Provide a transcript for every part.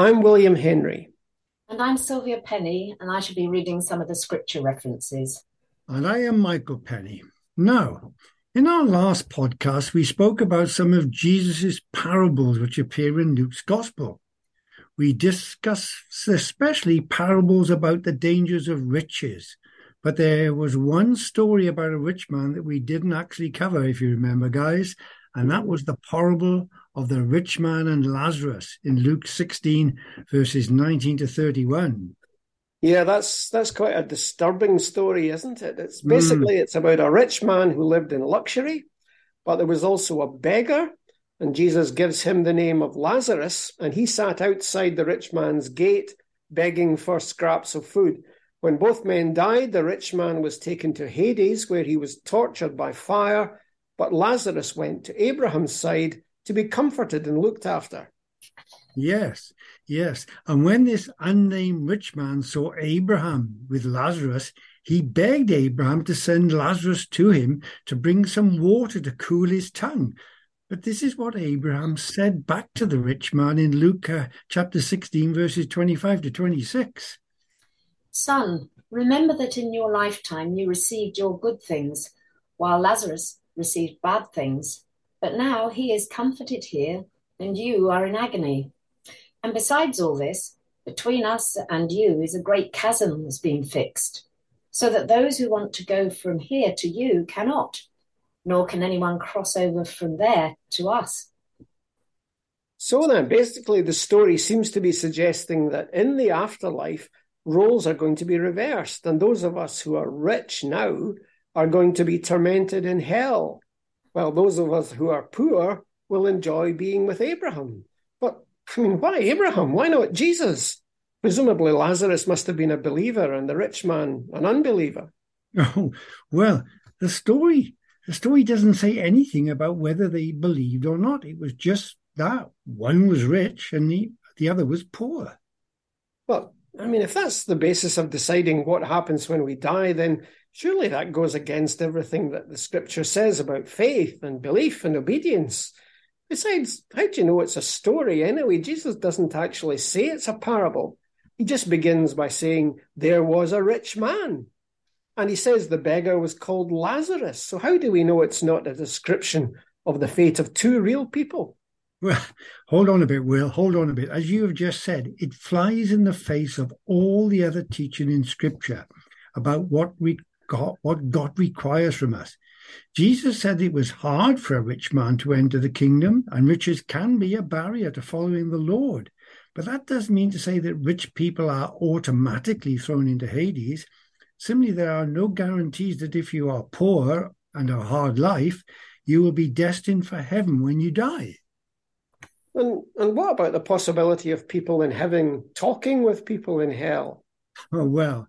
Hello, I'm William Henry. And I'm Sylvia Penny, and I shall be reading some of the scripture references. And I am Michael Penny. Now, in our last podcast, we spoke about some of Jesus' parables which appear in Luke's Gospel. We discussed especially parables about the dangers of riches. But there was one story about a rich man that we didn't actually cover, if you remember, guys, and that was the parable of the rich man and Lazarus in Luke 16, verses 19 to 31. Yeah, that's that's quite a disturbing story, isn't it? It's basically mm. it's about a rich man who lived in luxury, but there was also a beggar, and Jesus gives him the name of Lazarus, and he sat outside the rich man's gate begging for scraps of food. When both men died, the rich man was taken to Hades, where he was tortured by fire, but Lazarus went to Abraham's side to be comforted and looked after. Yes, yes. And when this unnamed rich man saw Abraham with Lazarus, he begged Abraham to send Lazarus to him to bring some water to cool his tongue. But this is what Abraham said back to the rich man in Luke uh, chapter 16, verses 25 to 26. Son, remember that in your lifetime you received your good things, while Lazarus received bad things. But now he is comforted here, and you are in agony. And besides all this, between us and you is a great chasm that's been fixed, so that those who want to go from here to you cannot, nor can anyone cross over from there to us. So then, basically, the story seems to be suggesting that in the afterlife, roles are going to be reversed, and those of us who are rich now are going to be tormented in hell well, those of us who are poor will enjoy being with Abraham. But, I mean, why Abraham? Why not Jesus? Presumably, Lazarus must have been a believer and the rich man an unbeliever. Oh, well, the story the story doesn't say anything about whether they believed or not. It was just that one was rich and the, the other was poor. Well, I mean, if that's the basis of deciding what happens when we die, then surely that goes against everything that the scripture says about faith and belief and obedience. Besides, how do you know it's a story anyway? Jesus doesn't actually say it's a parable. He just begins by saying, There was a rich man. And he says the beggar was called Lazarus. So how do we know it's not a description of the fate of two real people? Well, hold on a bit, Will. Hold on a bit. As you have just said, it flies in the face of all the other teaching in Scripture about what we got, what God requires from us. Jesus said it was hard for a rich man to enter the kingdom, and riches can be a barrier to following the Lord. But that doesn't mean to say that rich people are automatically thrown into Hades. Simply, there are no guarantees that if you are poor and a hard life, you will be destined for heaven when you die. And, and what about the possibility of people in heaven talking with people in hell? Oh, well,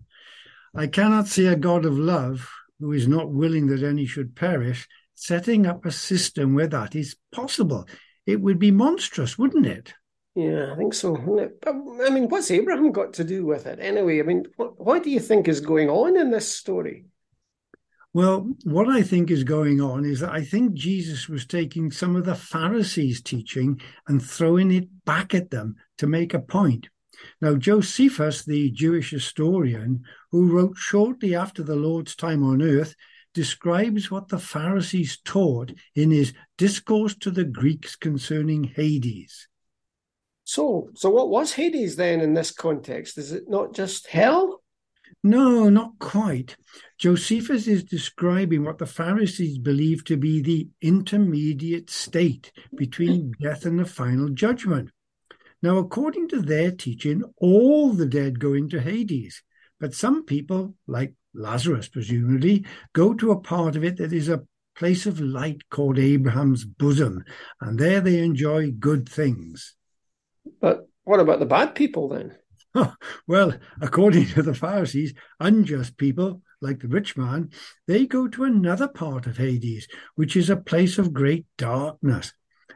I cannot see a God of love who is not willing that any should perish setting up a system where that is possible. It would be monstrous, wouldn't it? Yeah, I think so. But, I mean, what's Abraham got to do with it anyway? I mean, what, what do you think is going on in this story? Well, what I think is going on is that I think Jesus was taking some of the Pharisees' teaching and throwing it back at them to make a point. Now, Josephus, the Jewish historian, who wrote shortly after the Lord's time on earth, describes what the Pharisees taught in his Discourse to the Greeks concerning Hades. So, so what was Hades then in this context? Is it not just hell? No, not quite. Josephus is describing what the Pharisees believed to be the intermediate state between death and the final judgment. Now, according to their teaching, all the dead go into Hades, but some people, like Lazarus presumably, go to a part of it that is a place of light called Abraham's bosom, and there they enjoy good things. But what about the bad people then? well, according to the Pharisees, unjust people, like the rich man, they go to another part of Hades, which is a place of great darkness.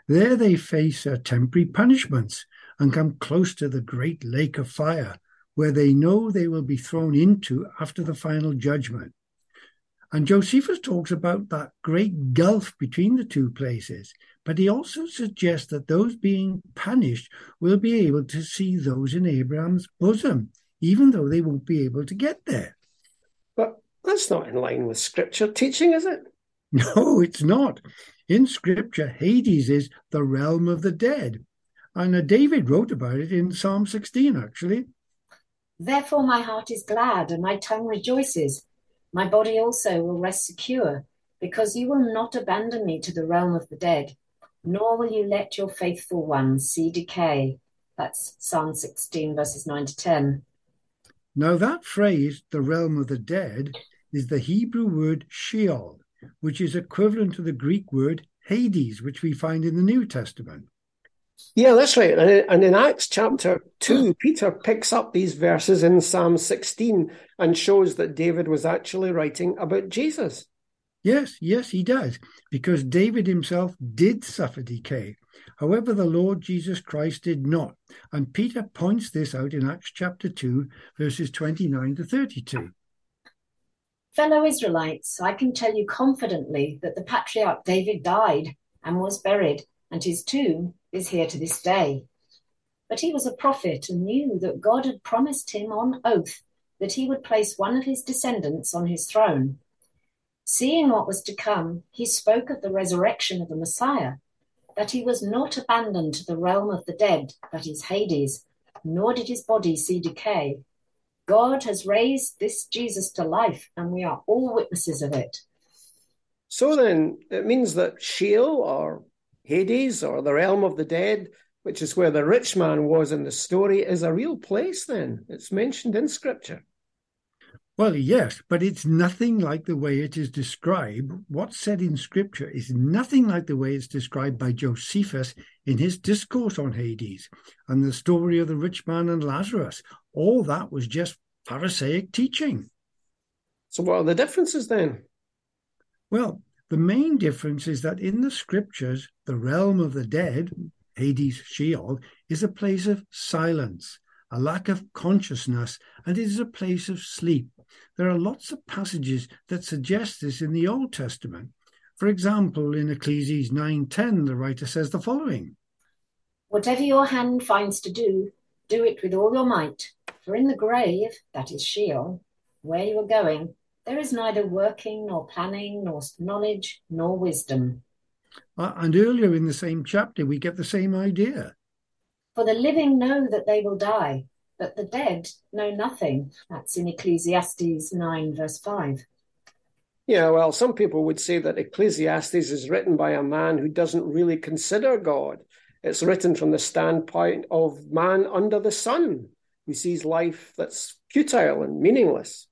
There they face uh, temporary punishments and come close to the great lake of fire, where they know they will be thrown into after the final judgment. And Josephus talks about that great gulf between the two places, but he also suggests that those being punished will be able to see those in Abraham's bosom, even though they won't be able to get there. But that's not in line with scripture teaching, is it? No, it's not. In scripture, Hades is the realm of the dead. And uh, David wrote about it in Psalm 16, actually. Therefore, my heart is glad and my tongue rejoices. My body also will rest secure, because you will not abandon me to the realm of the dead, nor will you let your faithful ones see decay. That's Psalm 16, verses 9 to 10. Now, that phrase, the realm of the dead, is the Hebrew word Sheol, which is equivalent to the Greek word Hades, which we find in the New Testament. Yeah, that's right. And in Acts chapter 2, mm. Peter picks up these verses in Psalm 16 and shows that David was actually writing about Jesus. Yes, yes, he does, because David himself did suffer decay. However, the Lord Jesus Christ did not. And Peter points this out in Acts chapter 2, verses 29 to 32. Fellow Israelites, I can tell you confidently that the patriarch David died and was buried, and his tomb is here to this day. But he was a prophet and knew that God had promised him on oath that he would place one of his descendants on his throne. Seeing what was to come, he spoke of the resurrection of the Messiah, that he was not abandoned to the realm of the dead, that is Hades, nor did his body see decay. God has raised this Jesus to life, and we are all witnesses of it. So then, it means that Sheol or Hades or the realm of the dead, which is where the rich man was in the story, is a real place then. It's mentioned in scripture. Well, yes, but it's nothing like the way it is described. What's said in scripture is nothing like the way it's described by Josephus in his discourse on Hades and the story of the rich man and Lazarus. All that was just Pharisaic teaching. So, what are the differences then? Well, the main difference is that in the scriptures, the realm of the dead, Hades, Sheol, is a place of silence, a lack of consciousness, and it is a place of sleep. There are lots of passages that suggest this in the Old Testament. For example, in Ecclesiastes 9:10, the writer says the following: Whatever your hand finds to do, do it with all your might, for in the grave, that is Sheol, where you are going, there is neither working, nor planning, nor knowledge, nor wisdom. And earlier in the same chapter, we get the same idea. For the living know that they will die, but the dead know nothing. That's in Ecclesiastes 9, verse 5. Yeah, well, some people would say that Ecclesiastes is written by a man who doesn't really consider God. It's written from the standpoint of man under the sun, who sees life that's futile and meaningless.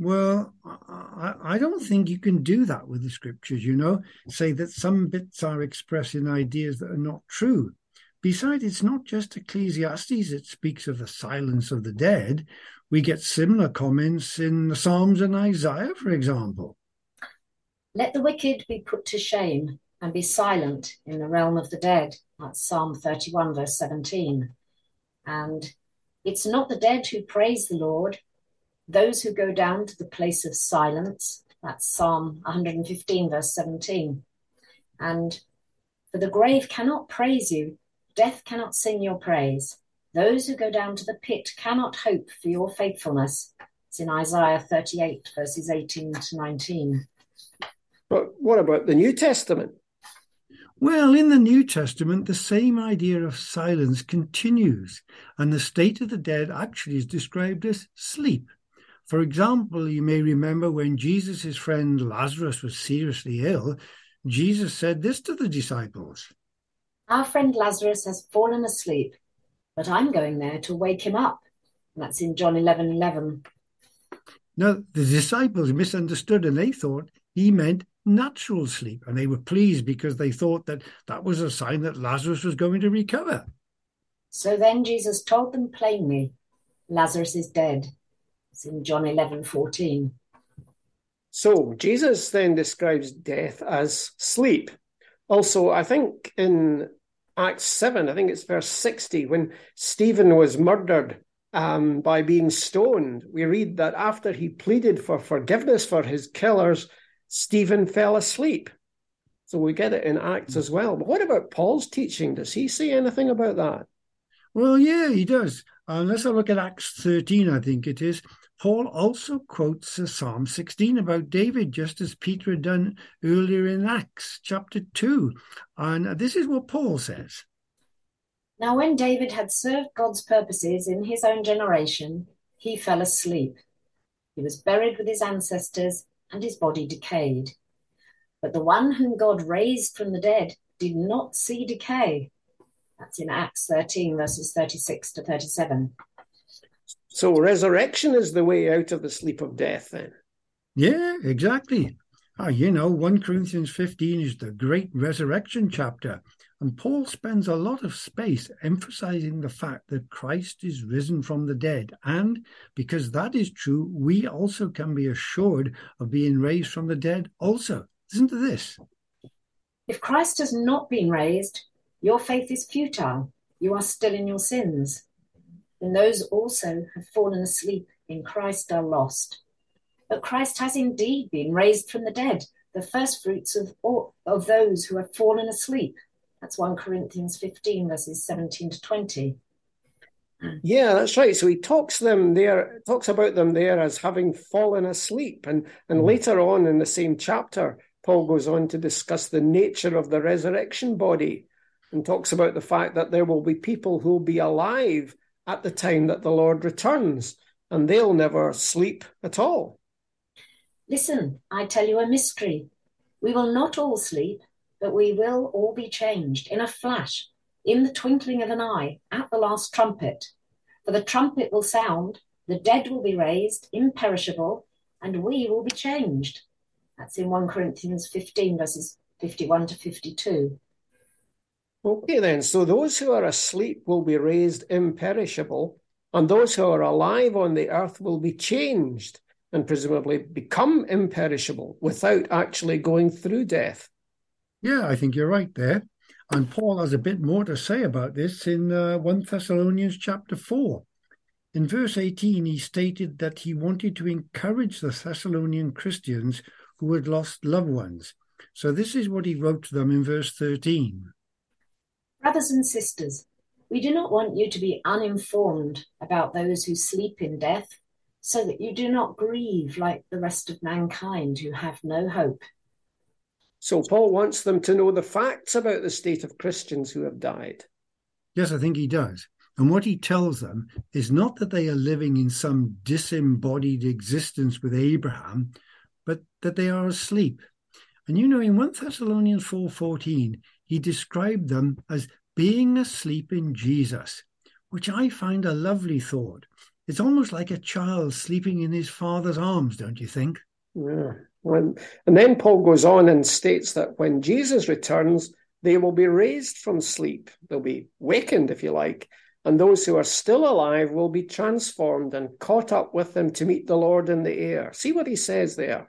Well, I, I, don't think you can do that with the scriptures, you know, say that some bits are expressing ideas that are not true. Besides, it's not just Ecclesiastes that speaks of the silence of the dead. We get similar comments in the Psalms and Isaiah, for example. Let the wicked be put to shame and be silent in the realm of the dead. That's Psalm 31, verse 17. And it's not the dead who praise the Lord, those who go down to the place of silence. That's Psalm 115, verse 17. And for the grave cannot praise you, death cannot sing your praise. Those who go down to the pit cannot hope for your faithfulness. It's in Isaiah 38, verses 18 to 19. But what about the New Testament? Well, in the New Testament, the same idea of silence continues, and the state of the dead actually is described as sleep. For example, you may remember when Jesus' friend Lazarus was seriously ill, Jesus said this to the disciples Our friend Lazarus has fallen asleep, but I'm going there to wake him up. And that's in John 11 11. Now, the disciples misunderstood and they thought he meant natural sleep, and they were pleased because they thought that that was a sign that Lazarus was going to recover. So then Jesus told them plainly Lazarus is dead it's in John 11 14. So Jesus then describes death as sleep. Also, I think in Acts 7, I think it's verse 60, when Stephen was murdered, um, by being stoned. We read that after he pleaded for forgiveness for his killers, Stephen fell asleep. So we get it in Acts as well. But what about Paul's teaching? Does he say anything about that? Well, yeah, he does. Uh, let's have a look at Acts 13, I think it is. Paul also quotes Psalm 16 about David, just as Peter had done earlier in Acts chapter 2. And this is what Paul says. Now, when David had served God's purposes in his own generation, he fell asleep. He was buried with his ancestors, and his body decayed. But the one whom God raised from the dead did not see decay. That's in Acts 13, verses 36 to 37. So resurrection is the way out of the sleep of death, then? Yeah, exactly. Ah, you know, 1 Corinthians 15 is the great resurrection chapter. And Paul spends a lot of space emphasizing the fact that Christ is risen from the dead. And because that is true, we also can be assured of being raised from the dead also. Listen to this. If Christ has not been raised, your faith is futile. You are still in your sins. And those also have fallen asleep in Christ are lost. But Christ has indeed been raised from the dead, the first fruits of, all, of those who have fallen asleep. That's 1 Corinthians 15, verses 17 to 20. Yeah, that's right. So he talks them there, talks about them there as having fallen asleep, and and mm. later on in the same chapter, Paul goes on to discuss the nature of the resurrection body, and talks about the fact that there will be people who will be alive at the time that the Lord returns, and they'll never sleep at all. Listen, I tell you a mystery. We will not all sleep but we will all be changed in a flash, in the twinkling of an eye, at the last trumpet. For the trumpet will sound, the dead will be raised, imperishable, and we will be changed. That's in 1 Corinthians 15, verses 51 to 52. Okay, then. So those who are asleep will be raised imperishable, and those who are alive on the earth will be changed and presumably become imperishable without actually going through death. Yeah, I think you're right there. And Paul has a bit more to say about this in uh, 1 Thessalonians chapter 4. In verse 18, he stated that he wanted to encourage the Thessalonian Christians who had lost loved ones. So this is what he wrote to them in verse 13. Brothers and sisters, we do not want you to be uninformed about those who sleep in death, so that you do not grieve like the rest of mankind who have no hope. So Paul wants them to know the facts about the state of Christians who have died. Yes, I think he does. And what he tells them is not that they are living in some disembodied existence with Abraham, but that they are asleep. And you know, in 1 Thessalonians 4:14, he described them as being asleep in Jesus, which I find a lovely thought. It's almost like a child sleeping in his father's arms, don't you think? Yeah. When, and then Paul goes on and states that when Jesus returns, they will be raised from sleep. They'll be wakened, if you like, and those who are still alive will be transformed and caught up with them to meet the Lord in the air. See what he says there.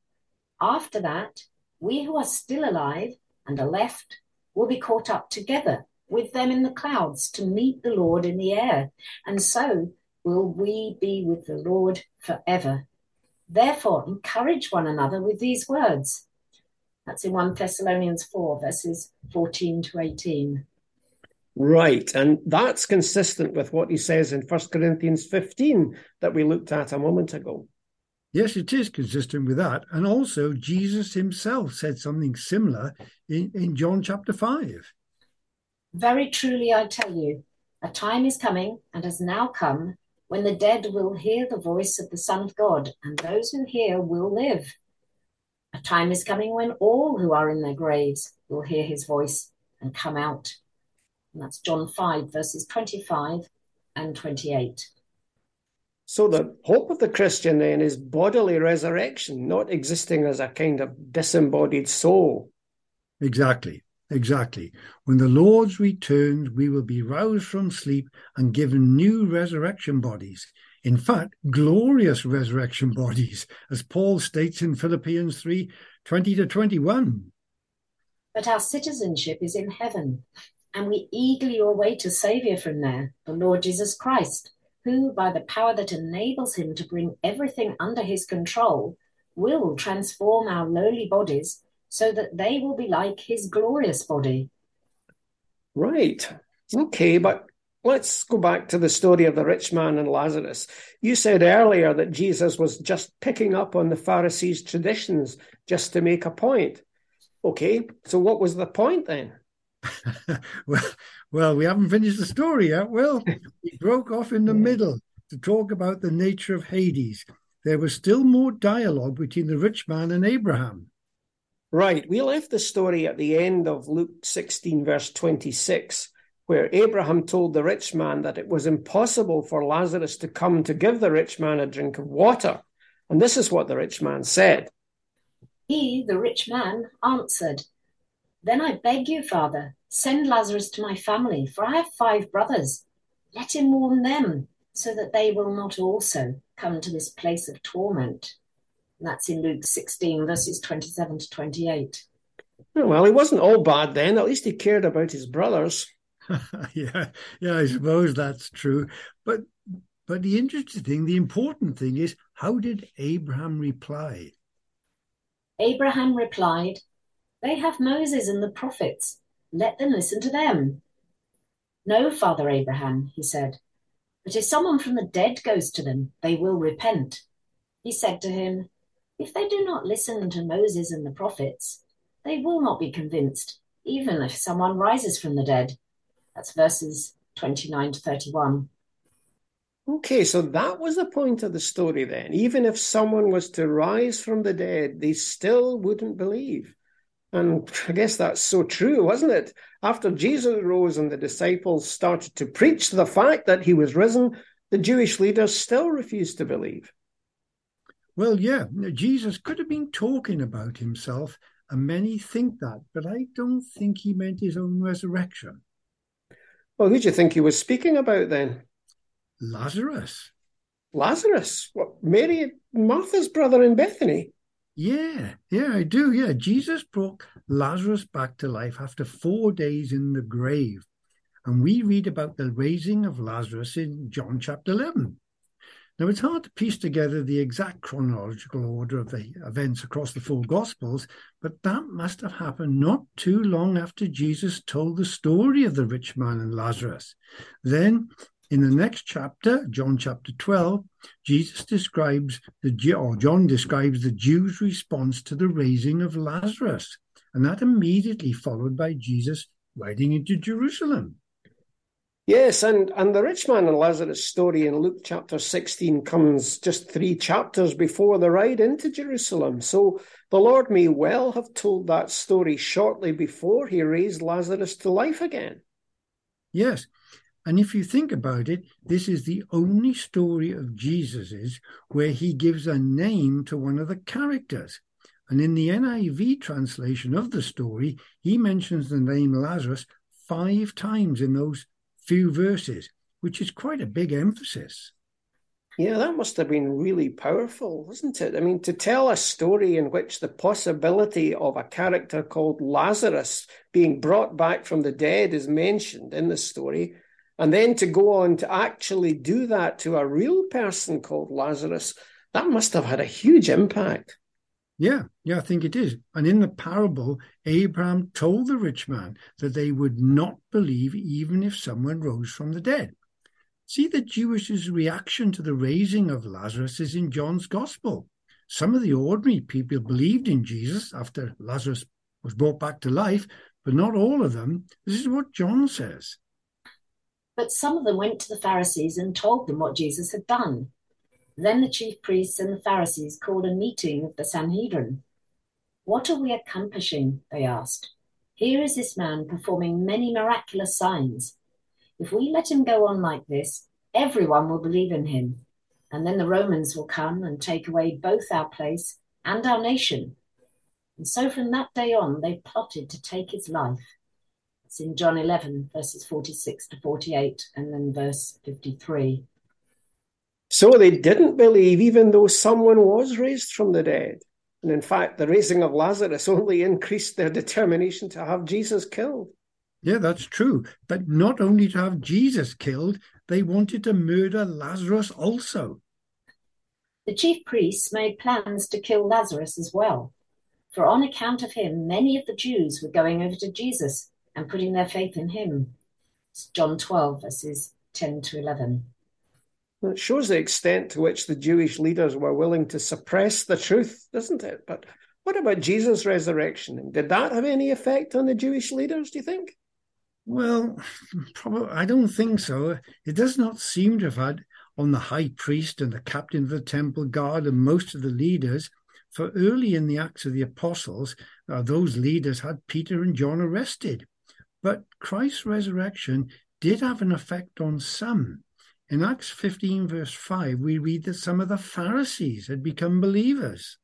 After that, we who are still alive and are left will be caught up together with them in the clouds to meet the Lord in the air, and so will we be with the Lord forever. Therefore, encourage one another with these words. That's in 1 Thessalonians 4, verses 14 to 18. Right. And that's consistent with what he says in 1 Corinthians 15 that we looked at a moment ago. Yes, it is consistent with that. And also, Jesus himself said something similar in, in John chapter 5. Very truly, I tell you, a time is coming and has now come when the dead will hear the voice of the Son of God, and those who hear will live. A time is coming when all who are in their graves will hear his voice and come out. And that's John 5, verses 25 and 28. So the hope of the Christian then is bodily resurrection, not existing as a kind of disembodied soul. Exactly. Exactly. When the Lord's returns, we will be roused from sleep and given new resurrection bodies. In fact, glorious resurrection bodies, as Paul states in Philippians 3 20 to 21. But our citizenship is in heaven, and we eagerly await a Saviour from there, the Lord Jesus Christ, who, by the power that enables him to bring everything under his control, will transform our lowly bodies so that they will be like his glorious body. Right. Okay, but let's go back to the story of the rich man and Lazarus. You said earlier that Jesus was just picking up on the Pharisees' traditions just to make a point. Okay, so what was the point then? well, well, we haven't finished the story yet. Well, we broke off in the middle to talk about the nature of Hades. There was still more dialogue between the rich man and Abraham. Right. We left the story at the end of Luke 16, verse 26, where Abraham told the rich man that it was impossible for Lazarus to come to give the rich man a drink of water. And this is what the rich man said He, the rich man, answered, Then I beg you, Father, send Lazarus to my family, for I have five brothers. Let him warn them, so that they will not also come to this place of torment. And that's in Luke 16, verses 27 to 28. Well, he wasn't all bad then. At least he cared about his brothers. yeah, yeah, I suppose that's true. But but the interesting thing, the important thing is how did Abraham reply? Abraham replied, They have Moses and the prophets. Let them listen to them. No, Father Abraham, he said, but if someone from the dead goes to them, they will repent. He said to him, if they do not listen to Moses and the prophets, they will not be convinced, even if someone rises from the dead. That's verses 29 to 31. Okay, so that was the point of the story then. Even if someone was to rise from the dead, they still wouldn't believe. And I guess that's so true, wasn't it? After Jesus rose and the disciples started to preach the fact that he was risen, the Jewish leaders still refused to believe. Well, yeah, Jesus could have been talking about himself, and many think that, but I don't think he meant his own resurrection. Well, who do you think he was speaking about then? Lazarus. Lazarus? What, Mary, Martha's brother in Bethany? Yeah, yeah, I do. Yeah, Jesus brought Lazarus back to life after four days in the grave. And we read about the raising of Lazarus in John chapter 11. Now, it's hard to piece together the exact chronological order of the events across the four Gospels, but that must have happened not too long after Jesus told the story of the rich man and Lazarus. Then, in the next chapter, John chapter 12, Jesus describes the or John describes the Jews' response to the raising of Lazarus, and that immediately followed by Jesus riding into Jerusalem. Yes, and, and the rich man and Lazarus story in Luke chapter 16 comes just three chapters before the ride into Jerusalem. So the Lord may well have told that story shortly before he raised Lazarus to life again. Yes. And if you think about it, this is the only story of Jesus's where he gives a name to one of the characters. And in the NIV translation of the story, he mentions the name Lazarus five times in those few verses, which is quite a big emphasis. Yeah, that must have been really powerful, wasn't it? I mean, to tell a story in which the possibility of a character called Lazarus being brought back from the dead is mentioned in the story, and then to go on to actually do that to a real person called Lazarus, that must have had a huge impact. Yeah, yeah, I think it is. And in the parable, Abraham told the rich man that they would not believe even if someone rose from the dead. See, the Jewish reaction to the raising of Lazarus is in John's gospel. Some of the ordinary people believed in Jesus after Lazarus was brought back to life, but not all of them. This is what John says. But some of them went to the Pharisees and told them what Jesus had done. Then the chief priests and the Pharisees called a meeting of the Sanhedrin. What are we accomplishing? They asked. Here is this man performing many miraculous signs. If we let him go on like this, everyone will believe in him. And then the Romans will come and take away both our place and our nation. And so from that day on, they plotted to take his life. It's in John 11, verses 46 to 48, and then verse 53. So they didn't believe, even though someone was raised from the dead. And in fact, the raising of Lazarus only increased their determination to have Jesus killed. Yeah, that's true. But not only to have Jesus killed, they wanted to murder Lazarus also. The chief priests made plans to kill Lazarus as well, for on account of him, many of the Jews were going over to Jesus and putting their faith in him. It's John 12, verses 10 to 11. It shows the extent to which the Jewish leaders were willing to suppress the truth, doesn't it? But what about Jesus' resurrection? Did that have any effect on the Jewish leaders, do you think? Well, probably, I don't think so. It does not seem to have had on the high priest and the captain of the temple guard and most of the leaders. For early in the Acts of the Apostles, uh, those leaders had Peter and John arrested. But Christ's resurrection did have an effect on some. In Acts 15, verse 5, we read that some of the Pharisees had become believers.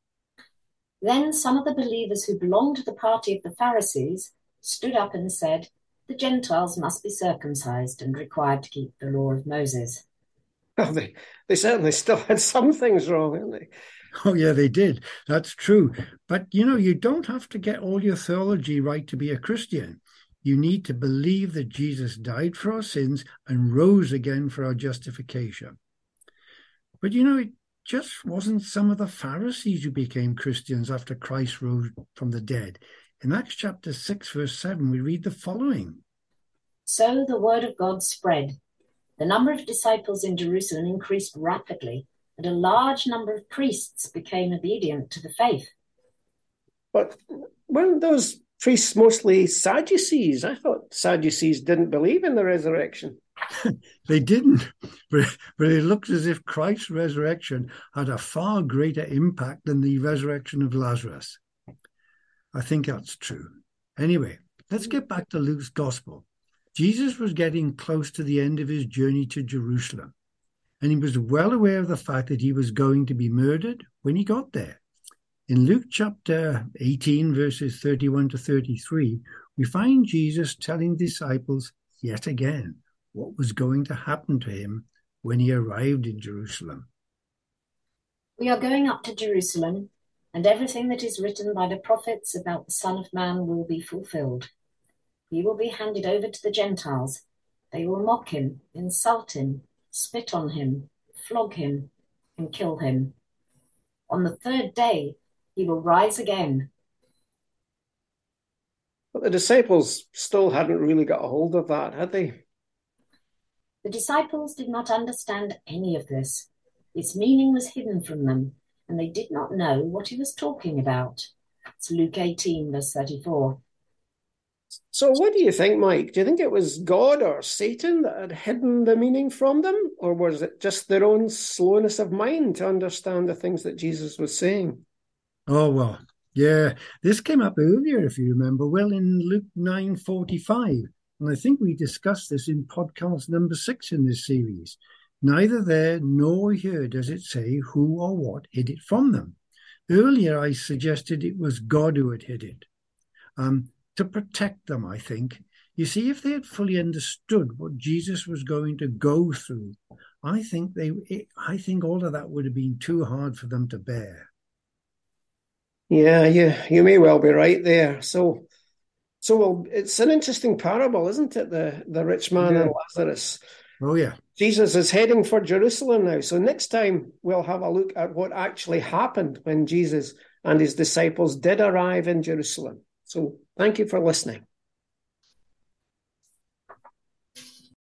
Then some of the believers who belonged to the party of the Pharisees stood up and said, The Gentiles must be circumcised and required to keep the law of Moses. Well, they, they certainly still had some things wrong, didn't they? Oh, yeah, they did. That's true. But, you know, you don't have to get all your theology right to be a Christian. You need to believe that Jesus died for our sins and rose again for our justification. But you know, it just wasn't some of the Pharisees who became Christians after Christ rose from the dead. In Acts chapter 6, verse 7, we read the following So the word of God spread. The number of disciples in Jerusalem increased rapidly, and a large number of priests became obedient to the faith. But weren't those priests mostly Sadducees. I thought Sadducees didn't believe in the resurrection. they didn't, but, but it looked as if Christ's resurrection had a far greater impact than the resurrection of Lazarus. I think that's true. Anyway, let's get back to Luke's gospel. Jesus was getting close to the end of his journey to Jerusalem, and he was well aware of the fact that he was going to be murdered when he got there. In Luke chapter 18, verses 31 to 33, we find Jesus telling disciples yet again what was going to happen to him when he arrived in Jerusalem. We are going up to Jerusalem, and everything that is written by the prophets about the Son of Man will be fulfilled. He will be handed over to the Gentiles. They will mock him, insult him, spit on him, flog him, and kill him. On the third day, he will rise again. But the disciples still hadn't really got a hold of that, had they? The disciples did not understand any of this. Its meaning was hidden from them, and they did not know what he was talking about. It's Luke 18, verse 34. So, what do you think, Mike? Do you think it was God or Satan that had hidden the meaning from them, or was it just their own slowness of mind to understand the things that Jesus was saying? Oh well, yeah. This came up earlier, if you remember, well in Luke nine forty five, and I think we discussed this in podcast number six in this series. Neither there nor here does it say who or what hid it from them. Earlier, I suggested it was God who had hid it um, to protect them. I think. You see, if they had fully understood what Jesus was going to go through, I think they, I think all of that would have been too hard for them to bear. Yeah, you you may well be right there. So, so well, it's an interesting parable, isn't it? The the rich man yeah. and Lazarus. Oh yeah. Jesus is heading for Jerusalem now. So next time we'll have a look at what actually happened when Jesus and his disciples did arrive in Jerusalem. So thank you for listening.